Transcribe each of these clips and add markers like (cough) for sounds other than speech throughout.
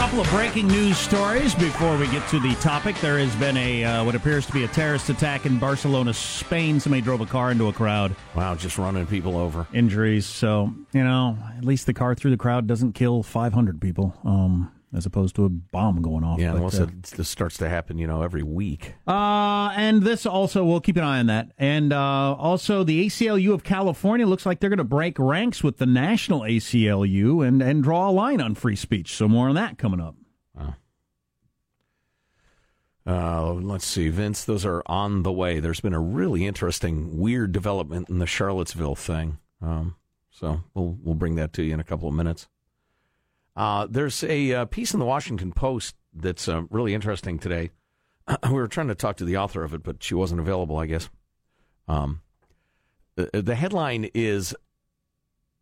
couple of breaking news stories before we get to the topic. There has been a uh, what appears to be a terrorist attack in Barcelona, Spain. Somebody drove a car into a crowd. Wow, just running people over. Injuries. So you know, at least the car through the crowd doesn't kill 500 people. Um, as opposed to a bomb going off. Yeah, but, unless uh, it this starts to happen, you know, every week. Uh, and this also, we'll keep an eye on that. And uh, also, the ACLU of California looks like they're going to break ranks with the national ACLU and, and draw a line on free speech. So, more on that coming up. Uh, let's see, Vince, those are on the way. There's been a really interesting, weird development in the Charlottesville thing. Um, so, we'll, we'll bring that to you in a couple of minutes. Uh, there's a uh, piece in the Washington Post that's uh, really interesting today. (clears throat) we were trying to talk to the author of it, but she wasn't available, I guess. Um, the, the headline is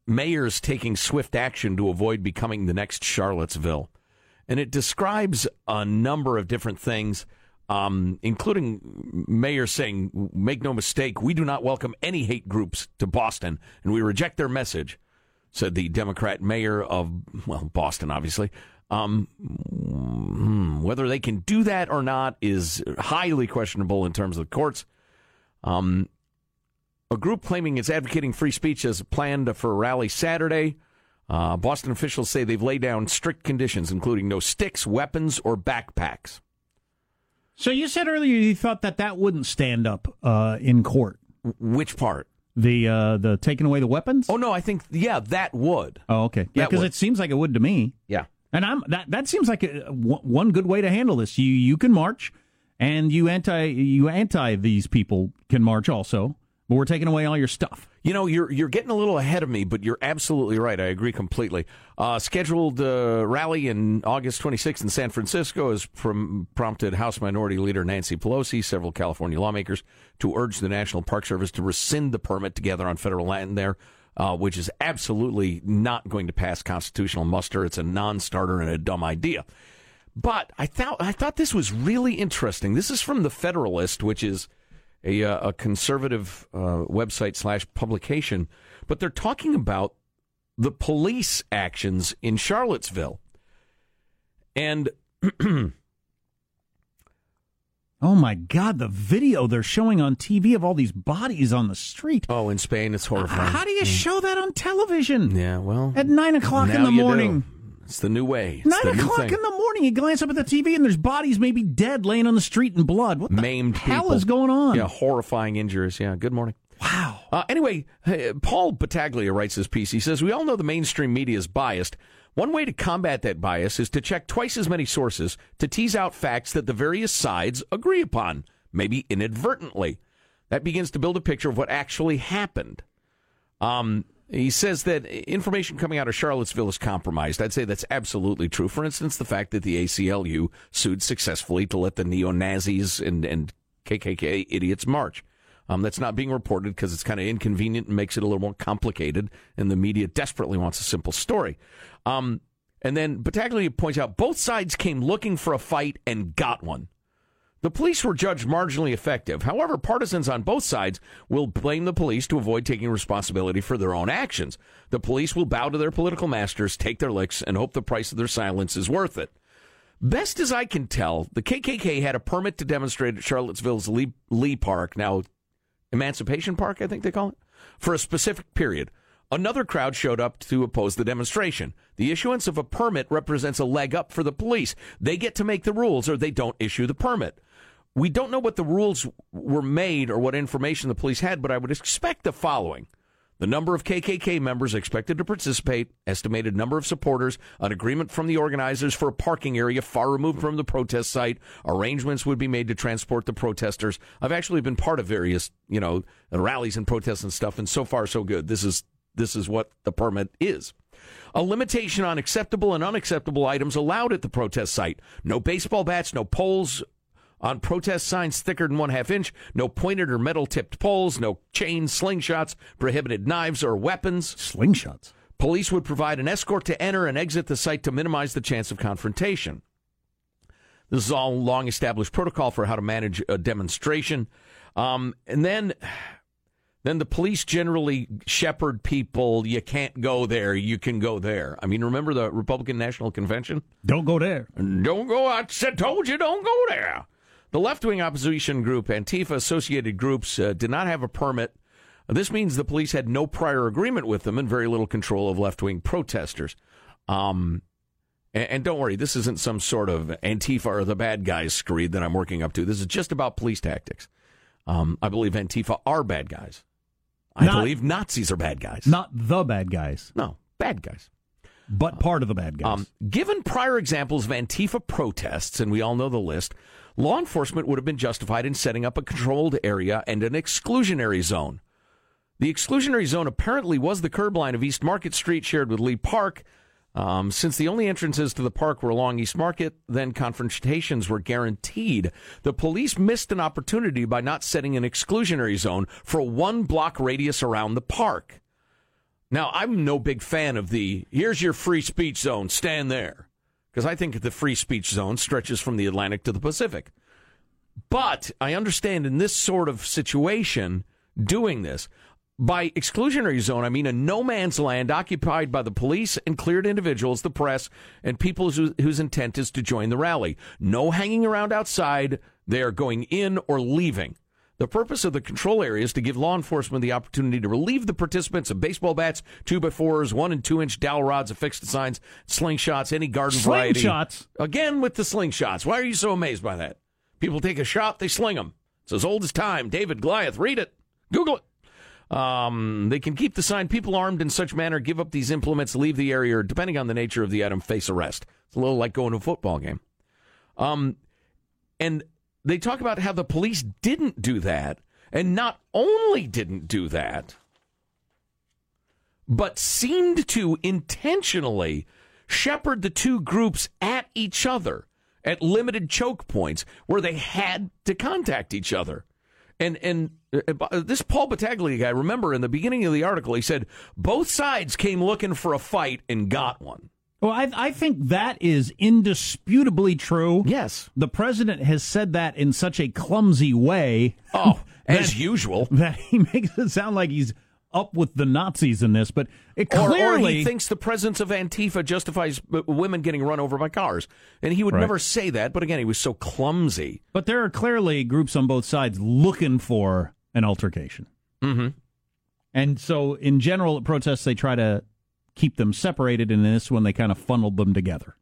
Mayors taking swift action to avoid becoming the next Charlottesville. And it describes a number of different things, um, including mayors saying, make no mistake, we do not welcome any hate groups to Boston, and we reject their message said the Democrat mayor of, well, Boston, obviously. Um, hmm, whether they can do that or not is highly questionable in terms of the courts. Um, a group claiming it's advocating free speech as planned for a rally Saturday. Uh, Boston officials say they've laid down strict conditions, including no sticks, weapons, or backpacks. So you said earlier you thought that that wouldn't stand up uh, in court. Which part? The uh, the taking away the weapons? Oh no, I think yeah, that would. Oh okay, yeah, because it seems like it would to me. Yeah, and I'm that that seems like a, one good way to handle this. You you can march, and you anti you anti these people can march also, but we're taking away all your stuff. You know, you're you're getting a little ahead of me, but you're absolutely right. I agree completely. Uh, scheduled uh, rally in August 26th in San Francisco has prom- prompted House Minority Leader Nancy Pelosi, several California lawmakers, to urge the National Park Service to rescind the permit to gather on federal land there. Uh, which is absolutely not going to pass constitutional muster. It's a non-starter and a dumb idea. But I thought I thought this was really interesting. This is from the Federalist, which is a, uh, a conservative uh, website slash publication, but they're talking about the police actions in Charlottesville. And (clears throat) oh my God, the video they're showing on TV of all these bodies on the street. Oh, in Spain, it's horrifying. How do you mm. show that on television? Yeah, well, at nine o'clock in the morning. It's the new way. It's Nine o'clock in the morning, you glance up at the TV and there's bodies maybe dead laying on the street in blood. What the Maimed hell people. is going on? Yeah, horrifying injuries. Yeah, good morning. Wow. Uh, anyway, Paul Battaglia writes this piece. He says, We all know the mainstream media is biased. One way to combat that bias is to check twice as many sources to tease out facts that the various sides agree upon, maybe inadvertently. That begins to build a picture of what actually happened. Um, he says that information coming out of Charlottesville is compromised. I'd say that's absolutely true. For instance, the fact that the ACLU sued successfully to let the neo Nazis and, and KKK idiots march. Um, that's not being reported because it's kind of inconvenient and makes it a little more complicated, and the media desperately wants a simple story. Um, and then Battaglia points out both sides came looking for a fight and got one. The police were judged marginally effective. However, partisans on both sides will blame the police to avoid taking responsibility for their own actions. The police will bow to their political masters, take their licks, and hope the price of their silence is worth it. Best as I can tell, the KKK had a permit to demonstrate at Charlottesville's Lee, Lee Park. Now, Emancipation Park, I think they call it, for a specific period. Another crowd showed up to oppose the demonstration. The issuance of a permit represents a leg up for the police. They get to make the rules or they don't issue the permit. We don't know what the rules were made or what information the police had, but I would expect the following. The number of KKK members expected to participate, estimated number of supporters, an agreement from the organizers for a parking area far removed from the protest site, arrangements would be made to transport the protesters. I've actually been part of various, you know, rallies and protests and stuff, and so far so good. This is this is what the permit is. A limitation on acceptable and unacceptable items allowed at the protest site. No baseball bats, no poles, on protest signs thicker than one half inch, no pointed or metal tipped poles, no chains, slingshots, prohibited knives or weapons. Slingshots. Police would provide an escort to enter and exit the site to minimize the chance of confrontation. This is all long established protocol for how to manage a demonstration. Um, and then, then the police generally shepherd people. You can't go there. You can go there. I mean, remember the Republican National Convention? Don't go there. Don't go. I said, told you, don't go there. The left wing opposition group, Antifa associated groups, uh, did not have a permit. This means the police had no prior agreement with them and very little control of left wing protesters. Um, and, and, don't worry, this isn't some sort of Antifa or the bad guys screed that I'm working up to. This is just about police tactics. Um, I believe Antifa are bad guys. I not, believe Nazis are bad guys. Not the bad guys. No, bad guys. But part of the bad guys. Um, given prior examples of Antifa protests, and we all know the list, law enforcement would have been justified in setting up a controlled area and an exclusionary zone. The exclusionary zone apparently was the curb line of East Market Street, shared with Lee Park. Um, since the only entrances to the park were along East Market, then confrontations were guaranteed. The police missed an opportunity by not setting an exclusionary zone for one block radius around the park. Now, I'm no big fan of the here's your free speech zone, stand there because I think the free speech zone stretches from the Atlantic to the Pacific. But I understand in this sort of situation, doing this, by exclusionary zone, I mean a no man's land occupied by the police and cleared individuals, the press, and people whose, intent is to join the rally. No hanging around outside. They are going in or leaving. The purpose of the control area is to give law enforcement the opportunity to relieve the participants of baseball bats, two by fours, one and two inch dowel rods, affixed signs, slingshots, any garden variety. Slingshots. Again with the slingshots. Why are you so amazed by that? People take a shot, they sling them. It's as old as time. David Goliath, read it, Google it. Um, they can keep the sign. People armed in such manner give up these implements, leave the area, or depending on the nature of the item, face arrest. It's a little like going to a football game. Um, and they talk about how the police didn't do that, and not only didn't do that, but seemed to intentionally shepherd the two groups at each other at limited choke points where they had to contact each other. And and uh, this Paul Battaglia guy, remember in the beginning of the article, he said both sides came looking for a fight and got one. Well, I, I think that is indisputably true. Yes. The president has said that in such a clumsy way. Oh, (laughs) that, as usual. That he (laughs) makes it sound like he's up with the Nazis in this, but it clearly. Or, or he thinks the presence of Antifa justifies women getting run over by cars. And he would right. never say that, but again, he was so clumsy. But there are clearly groups on both sides looking for an altercation. Mm-hmm. And so, in general, at protests, they try to keep them separated, and in this one they kind of funneled them together.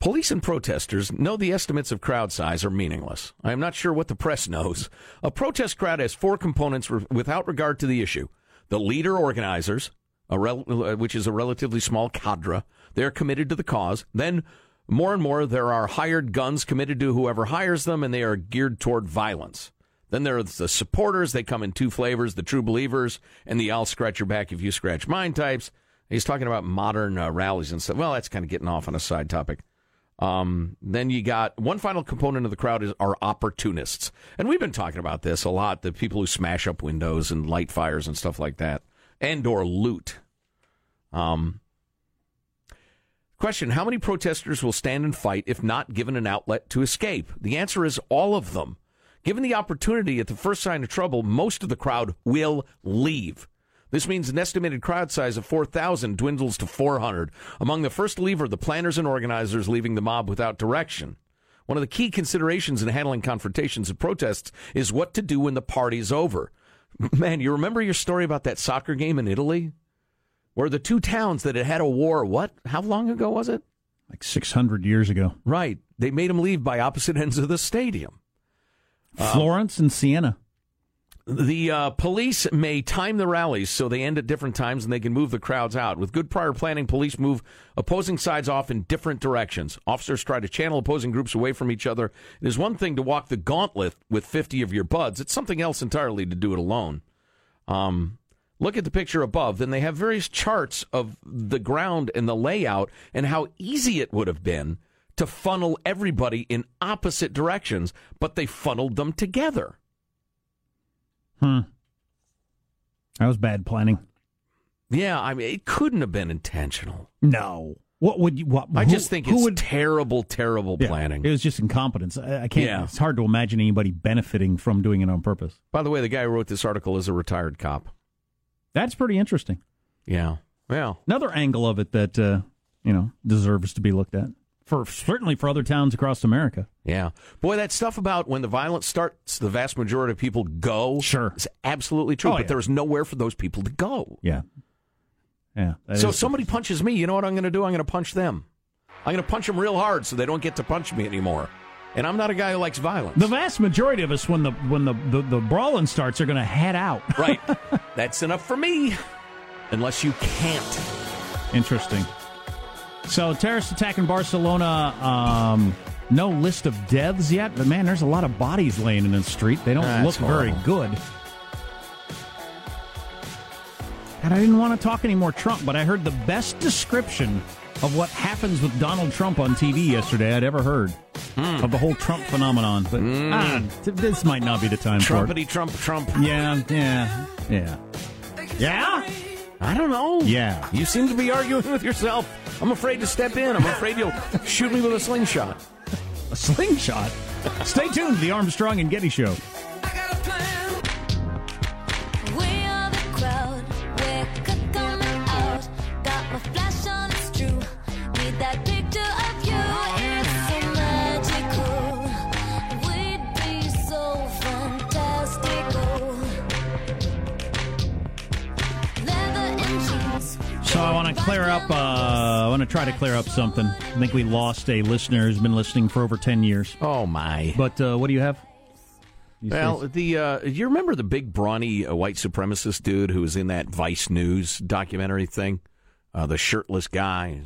Police and protesters know the estimates of crowd size are meaningless. I am not sure what the press knows. A protest crowd has four components re- without regard to the issue the leader organizers, rel- uh, which is a relatively small cadre, they're committed to the cause. Then, more and more, there are hired guns committed to whoever hires them, and they are geared toward violence. Then there's the supporters. They come in two flavors the true believers and the I'll scratch your back if you scratch mine types. He's talking about modern uh, rallies and stuff. Well, that's kind of getting off on a side topic. Um, then you got one final component of the crowd is are opportunists, and we've been talking about this a lot. The people who smash up windows and light fires and stuff like that, and or loot. Um, question: How many protesters will stand and fight if not given an outlet to escape? The answer is all of them. Given the opportunity at the first sign of trouble, most of the crowd will leave. This means an estimated crowd size of 4,000 dwindles to 400. Among the first to leave are the planners and organizers leaving the mob without direction. One of the key considerations in handling confrontations and protests is what to do when the party's over. (laughs) Man, you remember your story about that soccer game in Italy? Where the two towns that had had a war, what? How long ago was it? Like 600 years ago. Right. They made them leave by opposite ends of the stadium. Florence and Siena. The uh, police may time the rallies so they end at different times and they can move the crowds out. With good prior planning, police move opposing sides off in different directions. Officers try to channel opposing groups away from each other. It is one thing to walk the gauntlet with 50 of your buds, it's something else entirely to do it alone. Um, look at the picture above. Then they have various charts of the ground and the layout and how easy it would have been to funnel everybody in opposite directions, but they funneled them together. Hmm. That was bad planning. Yeah, I mean, it couldn't have been intentional. No. What would you? What, I who- just think it's would, terrible, terrible Yeah, planning. It was just incompetence. I, I can't. Yeah. It's hard to imagine anybody benefiting from doing it on purpose. By the way, the guy who wrote this article is a retired cop. That's pretty interesting. Yeah. Well, Another angle of it that uh, you know deserves to be looked at for certainly for other towns across America. yeah. Boy, that stuff about when the violence starts, the vast majority of people go. Sure. it's absolutely true. Oh, but yeah. there's nowhere for those people to go. Yeah. Yeah. So if somebody punches me, you know what I'm going to do? I'm going to punch them. I'm going to punch them real hard so they don't get to punch me anymore. And I'm not a guy who likes violence. the vast majority of us, when the when the the, the brawling starts, are going to head out. right. (laughs) That's enough for me. Unless you can't. Interesting. So terrorist attack in Barcelona. Um, no list of deaths yet, but man, there's a lot of bodies laying in the street. They don't That's look very good. And I didn't want to talk any more Trump, but I heard the best description of what happens with Donald Trump on TV yesterday I'd ever heard Hmm. of the whole Trump phenomenon. But ah, t- this might not be the time for it. Trumpety Trump Trump. Yeah, yeah, yeah, yeah, I don't know. yeah. You seem to be arguing with yourself. I'm afraid to step in. I'm afraid you'll shoot me with a slingshot. A slingshot. Stay tuned to the Armstrong and Getty Show. Up. Uh, I want to try to clear up something. I think we lost a listener who's been listening for over ten years. Oh my! But uh, what do you have? You Well, the uh, you remember the big brawny uh, white supremacist dude who was in that Vice News documentary thing, uh, the shirtless guy.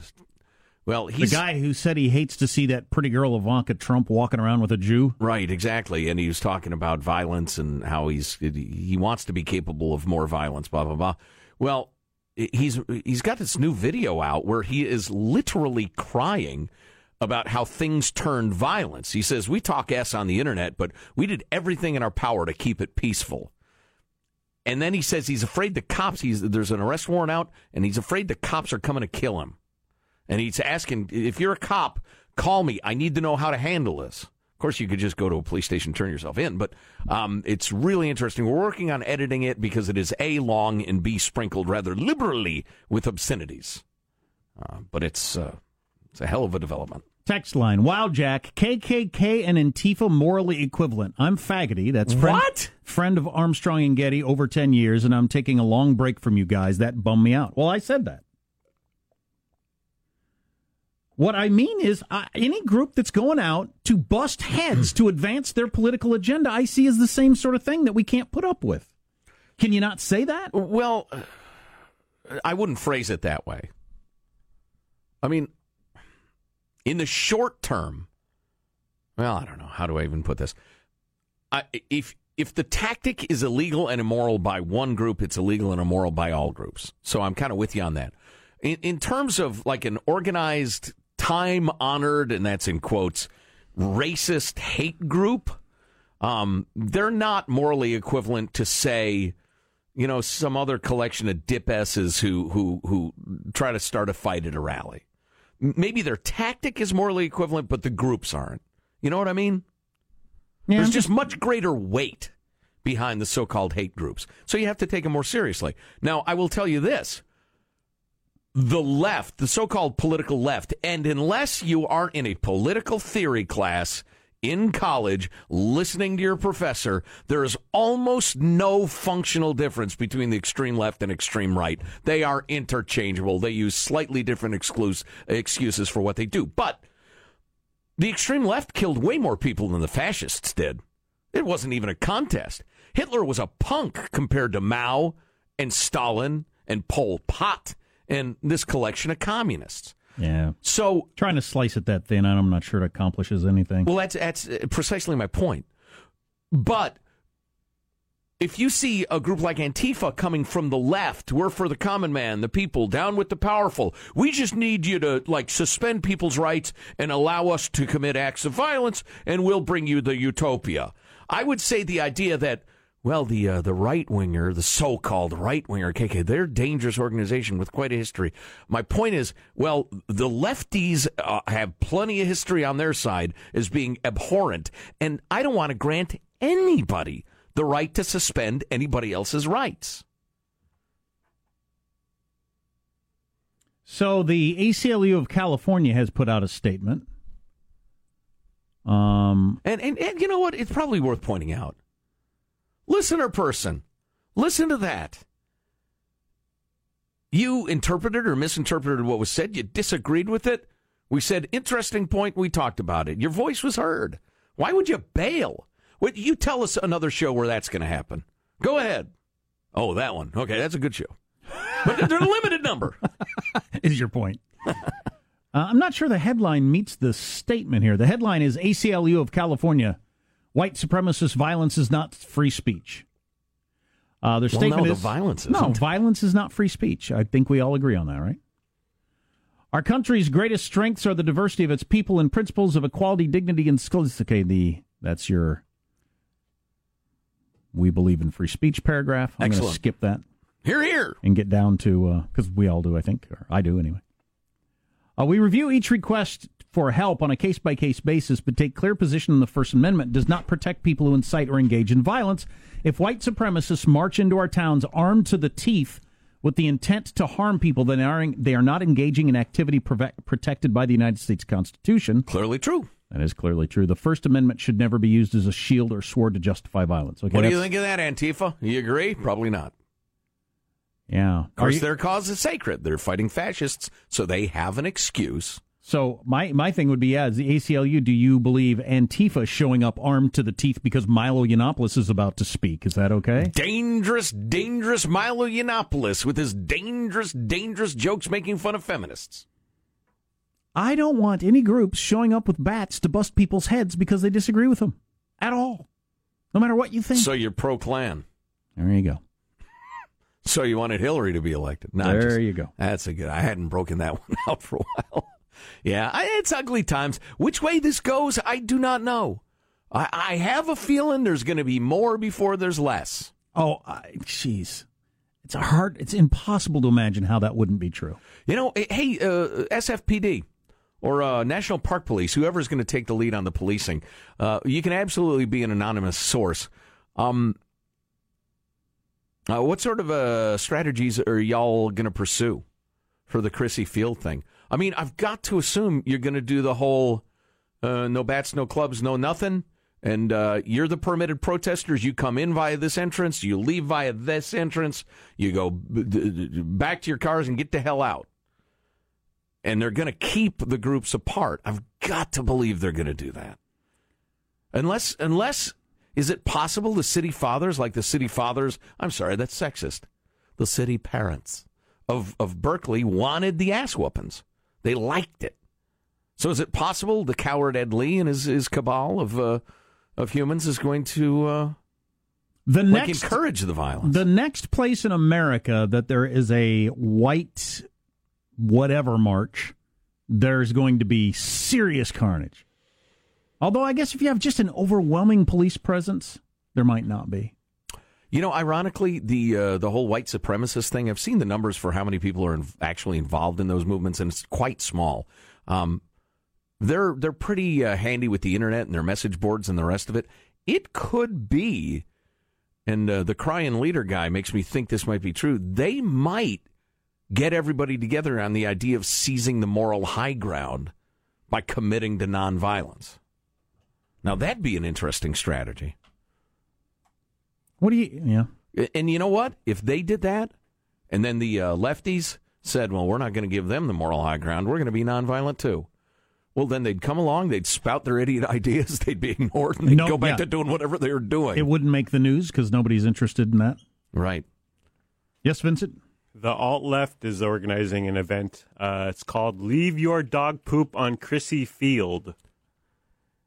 Well, the guy who said he hates to see that pretty girl Ivanka Trump walking around with a Jew. Right, exactly. And he was talking about violence and how he's he wants to be capable of more violence, blah blah blah. Well, he's he's got this new video out where he is literally crying about how things turned violence. He says, "We talk s on the internet, but we did everything in our power to keep it peaceful." And then he says he's afraid the cops. He's there's an arrest warrant out, and he's afraid the cops are coming to kill him. And he's asking, if you're a cop, call me. I need to know how to handle this. Of course, you could just go to a police station, turn yourself in, but um, it's really interesting. We're working on editing it because it is A, long, and B, sprinkled rather liberally with obscenities. Uh, but it's, uh, it's a hell of a development. Text line: Wow, Jack, KKK and Antifa morally equivalent. I'm faggoty. That's friend, What? friend of Armstrong and Getty over ten years, and I'm taking a long break from you guys. That bummed me out. Well, I said that. What I mean is, uh, any group that's going out to bust heads to advance their political agenda, I see as the same sort of thing that we can't put up with. Can you not say that? Well, I wouldn't phrase it that way. I mean, in the short term, well, I don't know. How do I even put this? I, if if the tactic is illegal and immoral by one group, it's illegal and immoral by all groups. So I'm kind of with you on that. In, in terms of like an organized, time honored, and that's in quotes, racist hate group, um, they're not morally equivalent to say, you know, some other collection of dip S's who who who try to start a fight at a rally. Maybe their tactic is morally equivalent, but the groups aren't. You know what I mean? Yeah, There's just much greater weight behind the so-called hate groups, so you have to take them more seriously. Now, I will tell you this: the left, the so-called political left, and unless you aren't in a political theory class, in college listening to your professor, there is almost no functional difference between the extreme left and extreme right. They are interchangeable. They use slightly different exclus- excuses for what they do. But the extreme left killed way more people than the fascists did. It wasn't even a contest. Hitler was a punk compared to Mao and Stalin and Pol Pot and this collection of communists. Yeah. So, Trying to slice it that thin, I'm not sure it accomplishes anything. well, that's that's precisely my point. But if you see a group like Antifa coming from the left, we're for the common man, the people, down with the powerful. We just need you to like suspend people's rights and allow us to commit acts of violence, and we'll bring you the utopia. I would say the idea that. Well, the uh, the right winger, the so-called right winger KK, they're a dangerous organization with quite a history. My point is, well, the lefties uh, have plenty of history on their side as being abhorrent, and I don't want to grant anybody the right to suspend anybody else's rights. So the ACLU of California has put out a statement. Um, And, and and you know what? It's probably worth pointing out. Listener person, listen to that. You interpreted or misinterpreted what was said. You disagreed with it. We said interesting point. We talked about it. Your voice was heard. Why would you bail? What you tell us another show where that's going to happen? Go ahead. Oh, that one. Okay, that's a good show. But they're a limited number. (laughs) is your point. (laughs) uh, I'm not sure the headline meets the statement here. The headline is ACLU of California. White supremacist violence is not free speech. Uh, their Well, statement no, the is violence no isn't. violence is not free speech. I think we all agree on that, right? Our country's greatest strengths are the diversity of its people and principles of equality, dignity, and skills. Okay, the that's your we believe in free speech paragraph. I'm going to skip that Here, here. and get down to because we all do, I think, or I do anyway. Uh, we review each request for help on a case by case basis, but take clear position in the First Amendment does not protect people who incite or engage in violence. If white supremacists march into our towns armed to the teeth with the intent to harm people, then they are, they are not engaging in activity protected by the United States Constitution. Clearly true. That is clearly true. The First Amendment should never be used as a shield or sword to justify violence. Okay, What do you think of that, Antifa? You agree? Probably not. Yeah. Of course, their cause is sacred. They're fighting fascists, so they have an excuse. So my my thing would be, yeah, as the ACLU, do you believe Antifa showing up armed to the teeth because Milo Yiannopoulos is about to speak? Is that okay? Dangerous, dangerous Milo Yiannopoulos with his dangerous, dangerous jokes making fun of feminists. I don't want any groups showing up with bats to bust people's heads because they disagree with them at all, no matter what you think. So you're pro Klan. there you go. So you wanted Hillary to be elected. No, there just- you go. That's a good. I hadn't broken that (laughs) one out for a while. yeah, I, it's ugly times. Which way this goes, I do not know. I, I have a feeling there's going to be more before there's less. Oh, jeez, it's a hard. It's impossible to imagine how that wouldn't be true. You know, eh, hey, uh, SFPD or uh, National Park Police, whoever's going to take the lead on the policing, uh, you can absolutely be an anonymous source. Um, uh, what sort of uh, strategies are y'all going to pursue for the Crissy Field thing? I mean, I've got to assume you're going to do the whole uh, no bats, no clubs, no nothing. And uh, you're the permitted protesters. You come in via this entrance. You leave via this entrance. You go back to your cars and get the hell out. And they're going to keep the groups apart. I've got to believe they're going to do that. Unless, unless, is it possible the city fathers, like the city fathers, I'm sorry, that's sexist, the city parents of, of Berkeley wanted the ass whoopings. They liked it. So is it possible the coward Ed Lee and his, his cabal of uh, of humans is going to uh, The like next encourage the violence? The next place in America that there is a white whatever march, there's going to be serious carnage. Although I guess if you have just an overwhelming police presence, there might not be. You know, ironically, the uh, the whole white supremacist thing. I've seen the numbers for how many people are in, actually involved in those movements, and it's quite small. Um, they're they're pretty uh, handy with the internet and their message boards and the rest of it. It could be, and uh, the crying leader guy makes me think this might be true. They might get everybody together on the idea of seizing the moral high ground by committing to nonviolence. Now that'd be an interesting strategy. What do you? Yeah. And you know what? If they did that, and then the uh, lefties said, "Well, we're not going to give them the moral high ground. We're going to be nonviolent too." Well, then they'd come along, they'd spout their idiot (laughs) ideas, they'd be ignored, and they'd No, go back yeah. to doing whatever they were doing. It wouldn't make the news because nobody's interested in that. right. Yes, Vincent. The alt left is organizing an event. Uh, it's called "Leave Your Dog Poop on Crissy Field."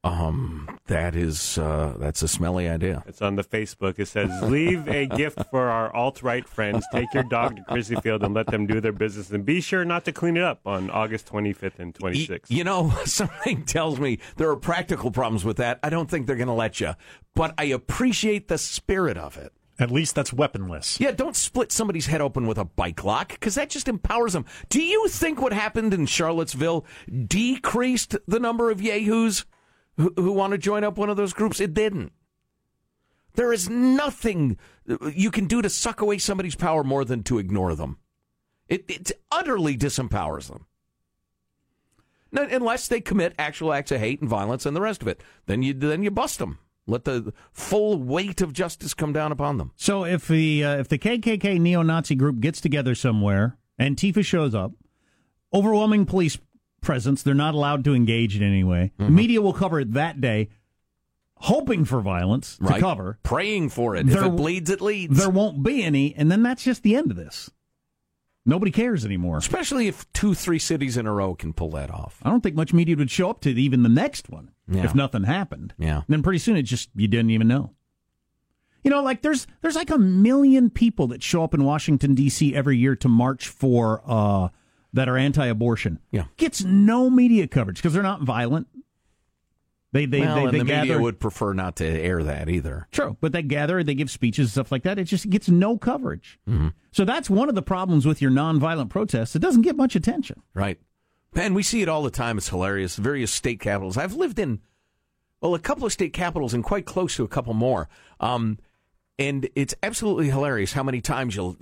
Um, that is uh, that's a smelly idea. It's on the Facebook. It says, "Leave a (laughs) gift for our alt right friends. Take your dog to Crissy Field and let them do their business, and be sure not to clean it up on August 25th and 26th." Y- You know, (laughs) something tells me there are practical problems with that. I don't think they're going to let you, but I appreciate the spirit of it. At least that's weaponless. Yeah, don't split somebody's head open with a bike lock because that just empowers them. Do you think what happened in Charlottesville decreased the number of yahoos who, want to join up one of those groups? It didn't. There is nothing you can do to suck away somebody's power more than to ignore them. It, it utterly disempowers them. No, unless they commit actual acts of hate and violence and the rest of it, then you then you bust them. Let the full weight of justice come down upon them. So if the uh, if the KKK neo-Nazi group gets together somewhere Antifa shows up, overwhelming police presence, they're not allowed to engage in any way. Mm-hmm. The media will cover it that day, hoping for violence to cover. Praying for it. There- if it bleeds, it leads. There won't be any, and then that's just the end of this. Nobody cares anymore. Especially if two, three cities in a row can pull that off. I don't think much media would show up to even the next one Yeah. if nothing happened. Yeah. And then pretty soon it just you didn't even know. You know, like there's there's like a million people that show up in Washington D.C. every year to march for uh, that are anti-abortion. Yeah. gets no media coverage because they're not violent. They they well, they, and they the gather. media would prefer not to air that either. True, but they gather, they give speeches and stuff like that. It just gets no coverage. Mm-hmm. So that's one of the problems with your nonviolent protests. It doesn't get much attention. Right. Man, we see it all the time. It's hilarious. Various state capitals. I've lived in, well, a couple of state capitals and quite close to a couple more. Um, and it's absolutely hilarious how many times you'll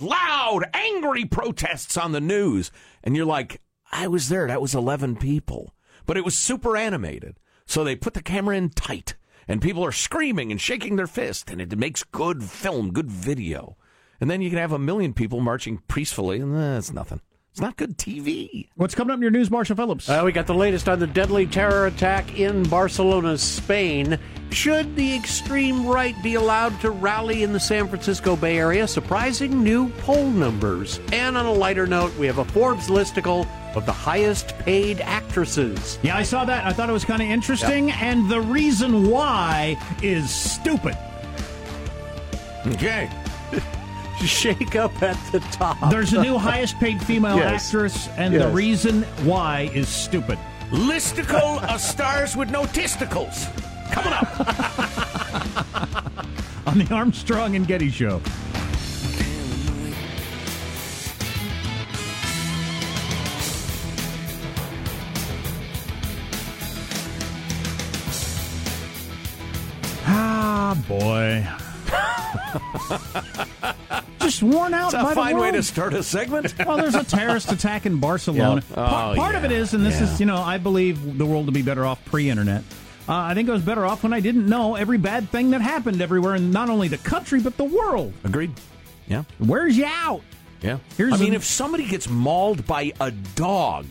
loud, angry protests on the news. And you're like, I was there. That was 11 people. But it was super animated. So they put the camera in tight and people are screaming and shaking their fist and it makes good film, good video. And then you can have a million people marching peacefully and that's nothing. It's not good TV. What's coming up in your news, Marshall Phillips? Uh, we got the latest on the deadly terror attack in Barcelona, Spain. Should the extreme right be allowed to rally in the San Francisco Bay Area? Surprising new poll numbers. And on a lighter note, we have a Forbes listicle of the highest paid actresses. Yeah, I saw that. I thought it was kind of interesting, and the reason why is stupid. Okay. Shake up at the top. There's a new (laughs) highest paid female Yes. actress, and the reason why is stupid. Listicle of stars with no testicles. Coming up. (laughs) On the Armstrong and Getty Show. Ah, boy. (laughs) Just worn out It's by a the fine way to start a segment. (laughs) Well, there's a terrorist attack in Barcelona. Yeah. Oh, part of yeah. it is, and this Yeah. is, you know, I believe the world to be better off pre-internet. Uh, I think it was better off when I didn't know every bad thing that happened everywhere in not only the country but the world. Agreed. Yeah. Where's you out? Yeah. Here's I mean, a- if somebody gets mauled by a dog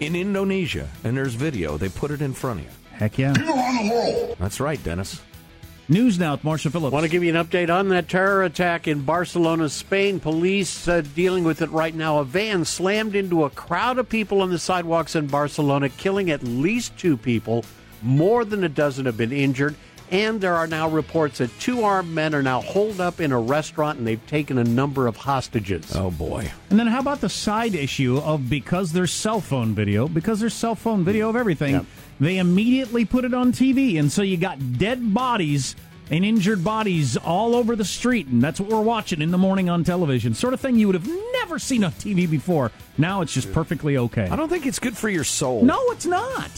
in Indonesia and there's video, they put it in front of you. Heck yeah. That's right, Dennis. News now with Marshall Phillips. Want to give you an update on that terror attack in Barcelona, Spain? Police uh, dealing with it right now. A van slammed into a crowd of people on the sidewalks in Barcelona, killing at least two people. More than a dozen have been injured. And there are now reports that two armed men are now holed up in a restaurant and they've taken a number of hostages. Oh, boy. And then how about the side issue of because there's cell phone video, because there's cell phone video of everything, Yep. they immediately put it on TV. And so you got dead bodies and injured bodies all over the street. And that's what we're watching in the morning on television. Sort of thing you would have never seen on TV before. Now it's just perfectly okay. I don't think it's good for your soul. No, it's not.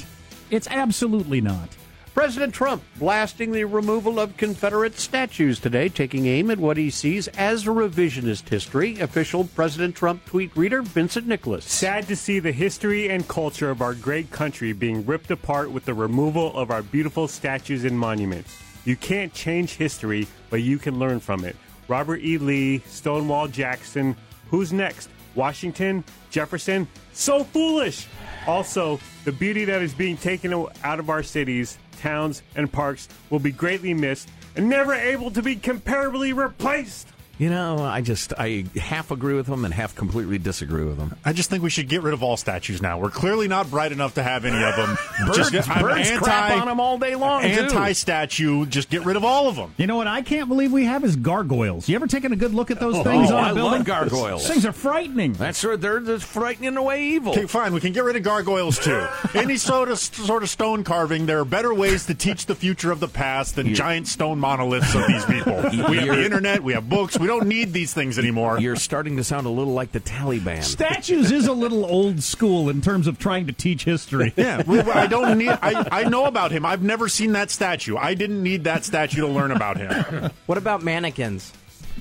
It's absolutely not. President Trump blasting the removal of Confederate statues today, taking aim at what he sees as revisionist history. Official President Trump tweet reader Vincent Nicholas. Sad to see the history and culture of our great country being ripped apart with the removal of our beautiful statues and monuments. You can't change history, but you can learn from it. Robert E. Lee, Stonewall Jackson, who's next? Washington, Jefferson? So foolish! Also, the beauty that is being taken out of our cities, towns, and parks will be greatly missed and never able to be comparably replaced. You know, I just I half agree with them and half completely disagree with them. I just think we should get rid of all statues now. We're clearly not bright enough to have any of them. (laughs) Birds, just, I'm birds crap on them all day long. Anti-statue. Just get rid of all of them. You know what I can't believe we have is gargoyles. You ever taken a good look at those oh, things Oh, on a I building? love gargoyles. Those things are frightening. That's right. They're just frightening away evil. Okay, fine. We can get rid of gargoyles too. (laughs) Any sort of sort of stone carving. There are better ways to teach the future of the past than You- giant stone monoliths of these people. (laughs) We have the internet. We have books. We don't need these things anymore. You're starting to sound a little like the Taliban. Statues is a little old school in terms of trying to teach history. Yeah, I don't need. I, I know about him. I've never seen that statue. I didn't need that statue to learn about him. What about mannequins?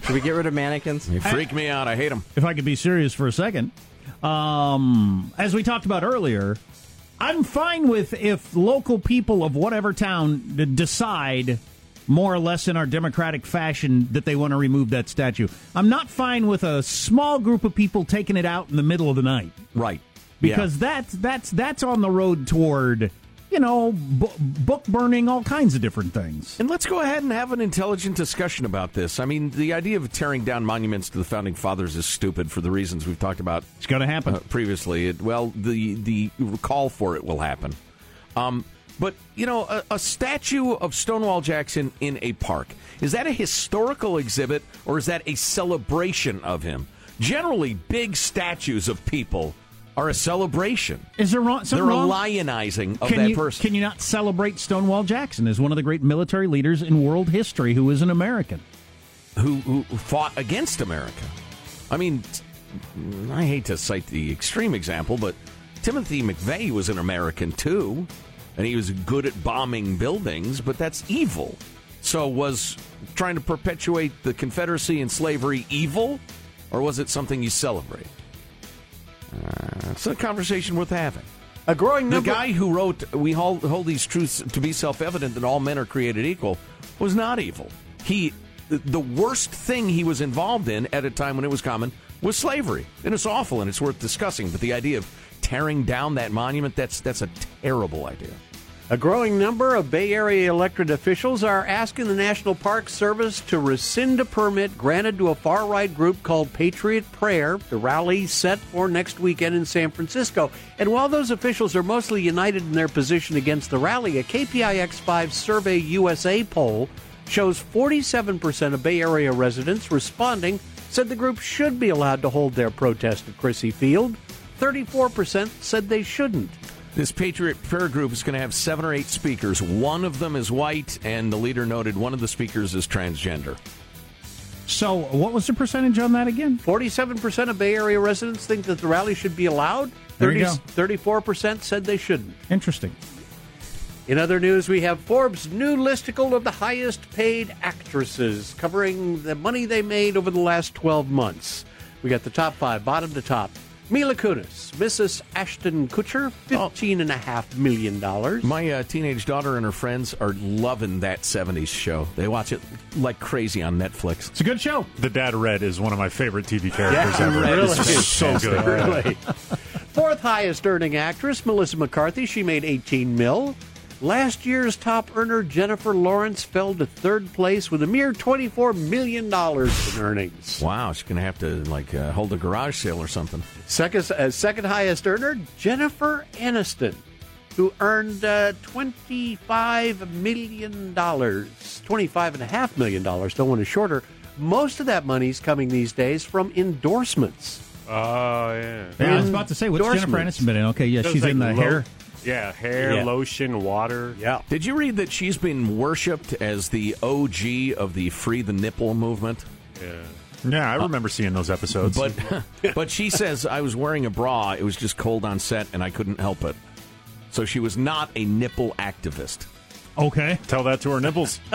Should we get rid of mannequins? They freak me out. I hate them. if I could be serious for a second, um, as we talked about earlier, I'm fine with if local people of whatever town decide more or less in our democratic fashion that they want to remove that statue. I'm not fine with a small group of people taking it out in the middle of the night Right. because that's that's that's on the road toward you know bu- book burning, all kinds of different things. And let's go ahead and have an intelligent discussion about this. I mean, the idea of tearing down monuments to the founding fathers is stupid for the reasons we've talked about It's going to happen. uh, previously. It, well, the the call for it will happen. Um, but you know, a, a statue of Stonewall Jackson in a park is that a historical exhibit or is that a celebration of him? Generally, big statues of people are a celebration. Is there wrong? They're something a lionizing of can that you, person. Can you not celebrate Stonewall Jackson as one of the great military leaders in world history who is an American? who, who fought against America. I mean, I hate to cite the extreme example, but Timothy McVeigh was an American too, and he was good at bombing buildings, but that's evil. So, was trying to perpetuate the Confederacy and slavery evil, or was it something you celebrate? Uh, it's a conversation worth having. A growing The guy who wrote "We hold, hold these truths to be self-evident that all men are created equal" was not evil. He, the worst thing he was involved in at a time when it was common was slavery, and it's awful and it's worth discussing. But the idea of tearing down that monument—that's that's a terrible idea. A growing number of Bay Area elected officials are asking the National Park Service to rescind a permit granted to a far right group called Patriot Prayer. The rally set for next weekend in San Francisco. And while those officials are mostly united in their position against the rally, a KPIX 5 Survey USA poll shows 47% of Bay Area residents responding said the group should be allowed to hold their protest at Crissy Field. 34% said they shouldn't. This Patriot Prayer Group is going to have seven or eight speakers. One of them is white, and the leader noted one of the speakers is transgender. So, what was the percentage on that again? 47% of Bay Area residents think that the rally should be allowed. There you go. 34% said they shouldn't. Interesting. In other news, we have Forbes' new listicle of the highest paid actresses, covering the money they made over the last 12 months. We got the top five, bottom to top. Mila Kunis, Mrs. Ashton Kutcher, fifteen and a half million dollars. My uh, teenage daughter and her friends are loving that 70s show. They watch it like crazy on Netflix. It's a good show. The Dad Red is one of my favorite TV characters Yeah, ever. really? It's so good. Really. Fourth highest earning actress, Melissa McCarthy. She made 18 mil. Last year's top earner, Jennifer Lawrence, fell to third place with a mere $24 million in earnings. Wow, she's going to have to like uh, hold a garage sale or something. Second, uh, second highest earner, Jennifer Aniston, who earned uh, $25 million. $25.5 million, don't want to shorter. Most of that money's coming these days from endorsements. Oh yeah. Yeah, I was about to say, what's Jennifer Endorsements. Aniston been in? Okay, yeah, Those she's like in the lo- hair. Yeah, hair, Yeah. lotion, water. Yeah. Did you read that she's been worshipped as the OG of the free the nipple movement? Yeah, Yeah, I remember seeing those episodes. But (laughs) but she says I was wearing a bra, it was just cold on set and I couldn't help it. So she was not a nipple activist. Okay. Tell that to her nipples. (laughs)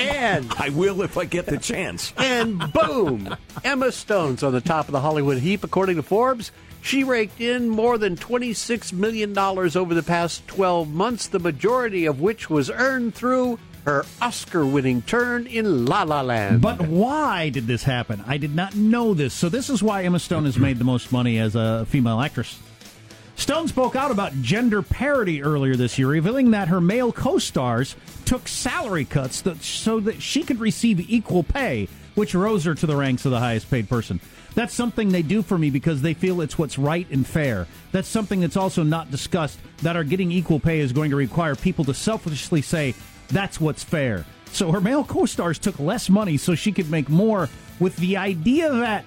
And (laughs) I will if I get the chance. and boom, Emma Stone's on the top of the Hollywood heap, according to Forbes. She raked in more than $26 million over the past 12 months, the majority of which was earned through her Oscar winning turn in La La Land. But why did this happen? I did not know this. So this is why Emma Stone has made the most money as a female actress. Stone spoke out about gender parity earlier this year, revealing that her male co-stars took salary cuts that, so that she could receive equal pay, which rose her to the ranks of the highest paid person. That's something they do for me because they feel it's what's right and fair. That's something that's also not discussed that our getting equal pay is going to require people to selfishly say, that's what's fair. So her male co stars took less money so she could make more with the idea that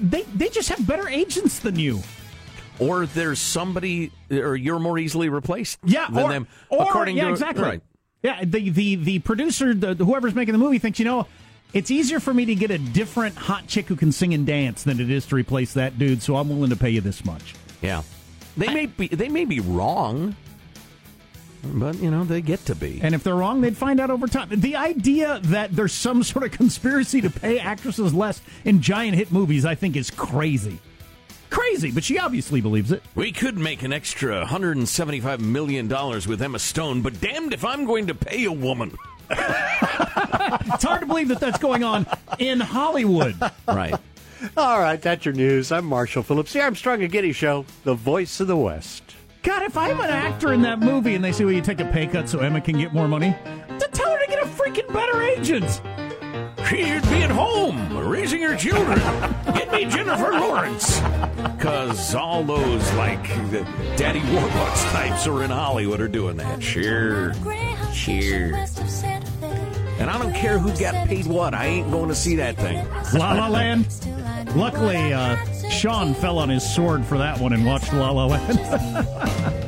they, they just have better agents than you. Or there's somebody, or you're more easily replaced Yeah, than or, them. or- according yeah, to exactly. Right. Yeah, the the the producer, the, whoever's making the movie, thinks you know it's easier for me to get a different hot chick who can sing and dance than it is to replace that dude. So I'm willing to pay you this much. Yeah. They may be they may be wrong, but you know they get to be. And if they're wrong, they'd find out over time. The idea that there's some sort of conspiracy to pay actresses less in giant hit movies, I think, is crazy. Crazy, but she obviously believes it. We could make an extra $175 million with Emma Stone, but damned if I'm going to pay a woman. (laughs) It's hard to believe that that's going on in Hollywood. Right. All right, that's your news. I'm Marshall Phillips, the Armstrong and Getty Show, the voice of the West. God, if I'm an actor in that movie and they say, well, you take a pay cut so Emma can get more money, to tell her to get a freaking better agent. She'd be at home raising her children. Get me Jennifer Lawrence. Because all those, like, the Daddy Warbucks types are in Hollywood are doing that. Sure. Sure. And I don't care who got paid what. I ain't going to see that thing. La La Land. Luckily, uh, Sean fell on his sword for that one and watched La La Land. (laughs)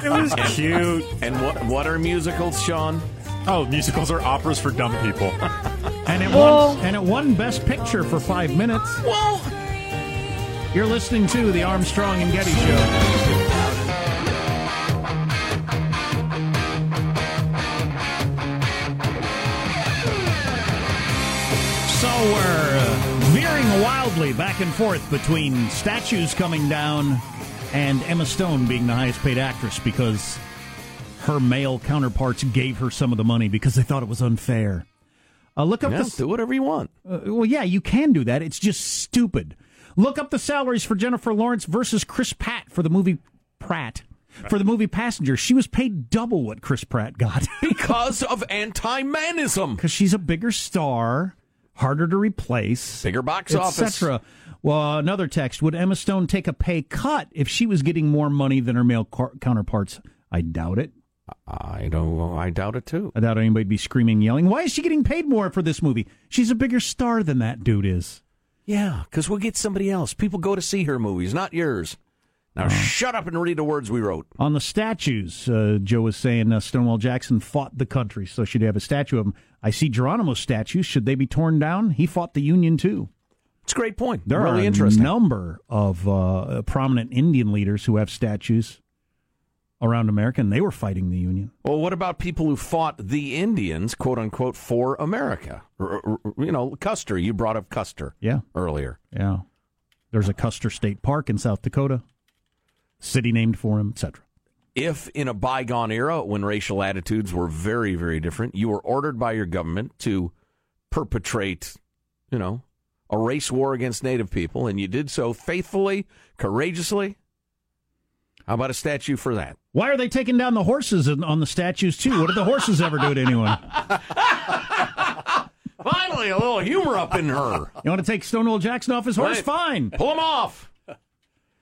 It was cute. And what what are musicals, Sean? Oh, musicals are operas for dumb people. (laughs) and it won. And it won Best Picture for five minutes. Well, You're listening to the Armstrong and Getty Show. So we're veering wildly back and forth between statues coming down and Emma Stone being the highest paid actress because her male counterparts gave her some of the money because they thought it was unfair. Uh, look up yeah, the do whatever you want. uh, well, yeah, you can do that. It's just stupid. Look up the salaries for Jennifer Lawrence versus Chris Pratt for the movie Pratt. For the movie Passenger, she was paid double what Chris Pratt got (laughs) Because of anti-manism. because she's a bigger star, harder to replace, Bigger box office. etc. Well, another text: Would Emma Stone take a pay cut if she was getting more money than her male car- counterparts? I doubt it. I don't. I doubt it too. I doubt anybody'd be screaming, yelling. Why is she getting paid more for this movie? She's a bigger star than that dude is. Yeah, because we'll get somebody else. People go to see her movies, not yours. Now shut up and read the words we wrote. On the statues, uh, Joe was saying uh, Stonewall Jackson fought the country, so should he have a statue of him? I see Geronimo's statues. Should they be torn down? He fought the Union too. It's a great point. There really are interesting. a number of uh, prominent Indian leaders who have statues around America, and they were fighting the Union. Well, what about people who fought the Indians, quote unquote, for America? R- r- you know, Custer. You brought up Custer Yeah, earlier. yeah. There's a Custer State Park in South Dakota, city named for him, etc. If in a bygone era when racial attitudes were very, very different, you were ordered by your government to perpetrate, you know, a race war against Native people, and you did so faithfully, courageously, how about a statue for that? Why are they taking down the horses on the statues too? What did the horses ever do to anyone? (laughs) Finally, a little humor up in her. You want to take Stonewall Jackson off his horse? Right. Fine. Pull him off.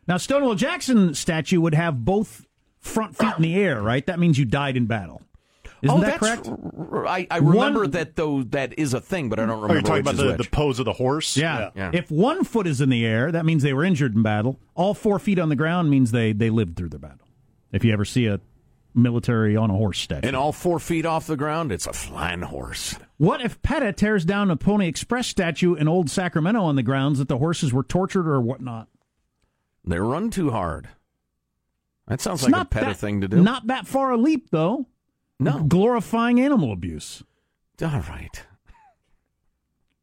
Now, Stonewall Jackson statue would have both front feet in the air, right? That means you died in battle. Isn't oh, that correct? r- I, I remember One- that though that is a thing, but I don't remember you're talking which about the, the pose of the horse? Yeah. Yeah. If one foot is in the air, that means they were injured in battle. All four feet on the ground means they, they lived through the battle. If you ever see a military on a horse statue. and all four feet off the ground, it's a flying horse. What if PETA tears down a Pony Express statue in Old Sacramento on the grounds that the horses were tortured or whatnot? They run too hard. That sounds It's like a that- thing to do. Not that far a leap, though. no. Glorifying animal abuse. All right.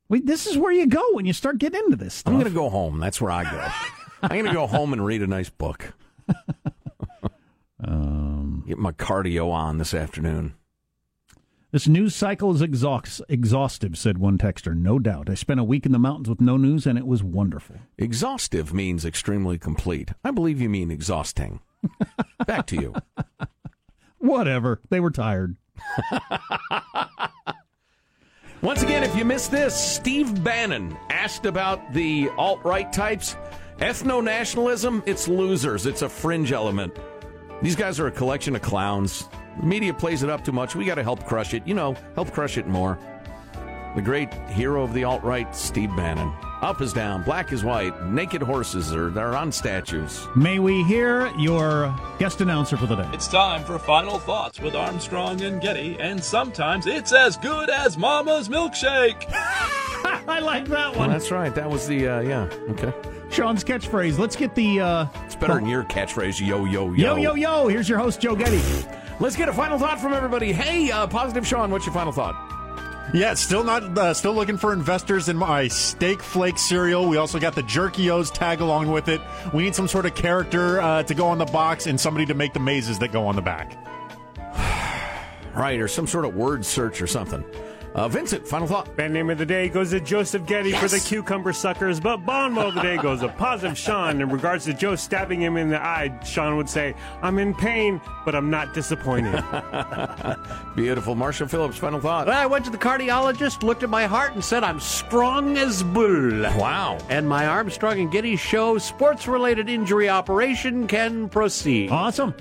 We, this is where you go when you start getting into this stuff. I'm going to go home. That's where I go. (laughs) I'm going to go home and read a nice book. Um, (laughs) Get my cardio on this afternoon. This news cycle is exhaust- exhaustive, said one texter. No doubt. I spent a week in the mountains with no news, and it was wonderful. Exhaustive means extremely complete. I believe you mean exhausting. (laughs) Back to you. Whatever. They were tired. (laughs) Once again, if you missed this, Steve Bannon asked about the alt right types. Ethno nationalism, it's losers, it's a fringe element. These guys are a collection of clowns. The media plays it up too much. We got to help crush it. You know, help crush it more. The great hero of the alt right, Steve Bannon. Up is down, black is white, naked horses are, are on statues. May we hear your guest announcer for the day? It's time for final thoughts with Armstrong and Getty, and sometimes it's as good as Mama's milkshake. (laughs) I like that Well, one. that's right. That was the, uh, yeah, okay. Sean's catchphrase. Let's get the. Uh, It's better than your catchphrase, yo, yo, yo. yo, yo, yo. Here's your host, Joe Getty. Let's get a final thought from everybody. Hey, uh, Positive Sean, what's your final thought? Yeah, still not uh, still looking for investors in my steak flake cereal. We also got the Jerkyos tag along with it. We need some sort of character uh, to go on the box and somebody to make the mazes that go on the back. (sighs) Right, or some sort of word search or something. Uh, Vincent, final thought. Band name of the day goes to Joseph Getty for the cucumber suckers, but Bon mot of the day goes to Positive Sean. In regards to Joe stabbing him in the eye, Sean would say, I'm in pain, but I'm not disappointed. (laughs) Beautiful. Marshall Phillips, final thought. I went to the cardiologist, looked at my heart, and said I'm strong as bull. Wow. And my Armstrong and Getty show sports related injury operation can proceed. Awesome.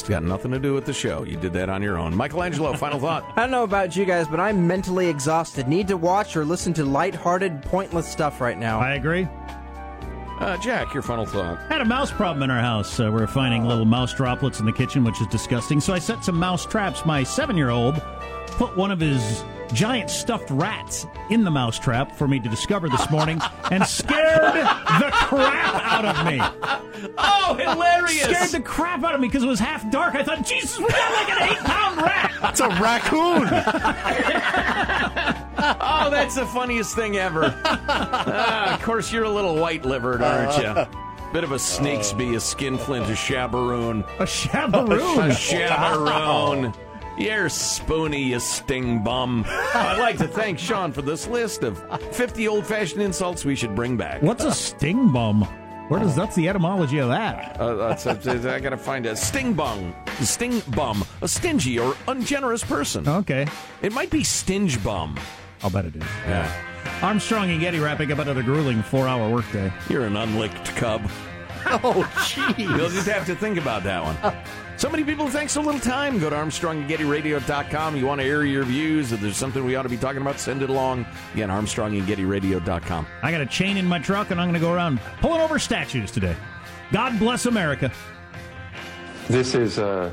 It's got nothing to do with the show. You did that on your own. Michelangelo, final thought. (laughs) I don't know about you guys, but I'm mentally exhausted. Need to watch or listen to lighthearted, pointless stuff right now. I agree. Uh, Jack, your final thought. Had a mouse problem in our house. Uh, we're finding little mouse droplets in the kitchen, which is disgusting. So I set some mouse traps. My seven year old put one of his giant stuffed rats in the mouse trap for me to discover this morning and scared the crap out of me. Oh, hilarious! Scared the crap out of me because it was half dark. I thought, Jesus, we got like an eight pound rat. It's a raccoon. (laughs) Oh, that's the funniest thing ever. (laughs) Ah, of course, you're a little white livered, aren't you? Bit of a snakesby, a skinflint, a shabbaroon. A shabaroon. A shabbaroon. You're spoony, you sting bum. I'd like to thank Sean for this list of 50 old fashioned insults we should bring back. What's a sting bum? Where does that's the etymology of that? Uh, that's, I gotta find a sting bum. Sting bum. A stingy or ungenerous person. Okay, It might be stinge bum. I'll bet it is. Yeah. Armstrong and Getty wrapping up another grueling four-hour workday. You're an unlicked cub. (laughs) Oh, jeez. You'll just have to think about that one. (laughs) So many people think so little time. Go to ArmstrongandGettyRadio.com. You want to air your views. If there's something we ought to be talking about, send it along. Again, ArmstrongandGettyRadio.com. I got a chain in my truck, and I'm going to go around pulling over statues today. God bless America. This is a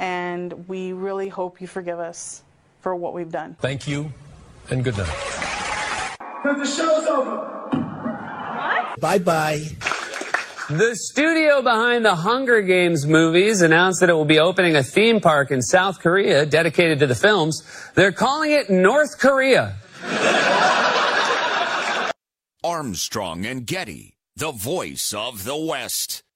and we really hope you forgive us for what we've done. Thank you, and good night. The show's over. Bye bye. The studio behind the Hunger Games movies announced that it will be opening a theme park in South Korea dedicated to the films. They're calling it North Korea. Armstrong and Getty, the voice of the West.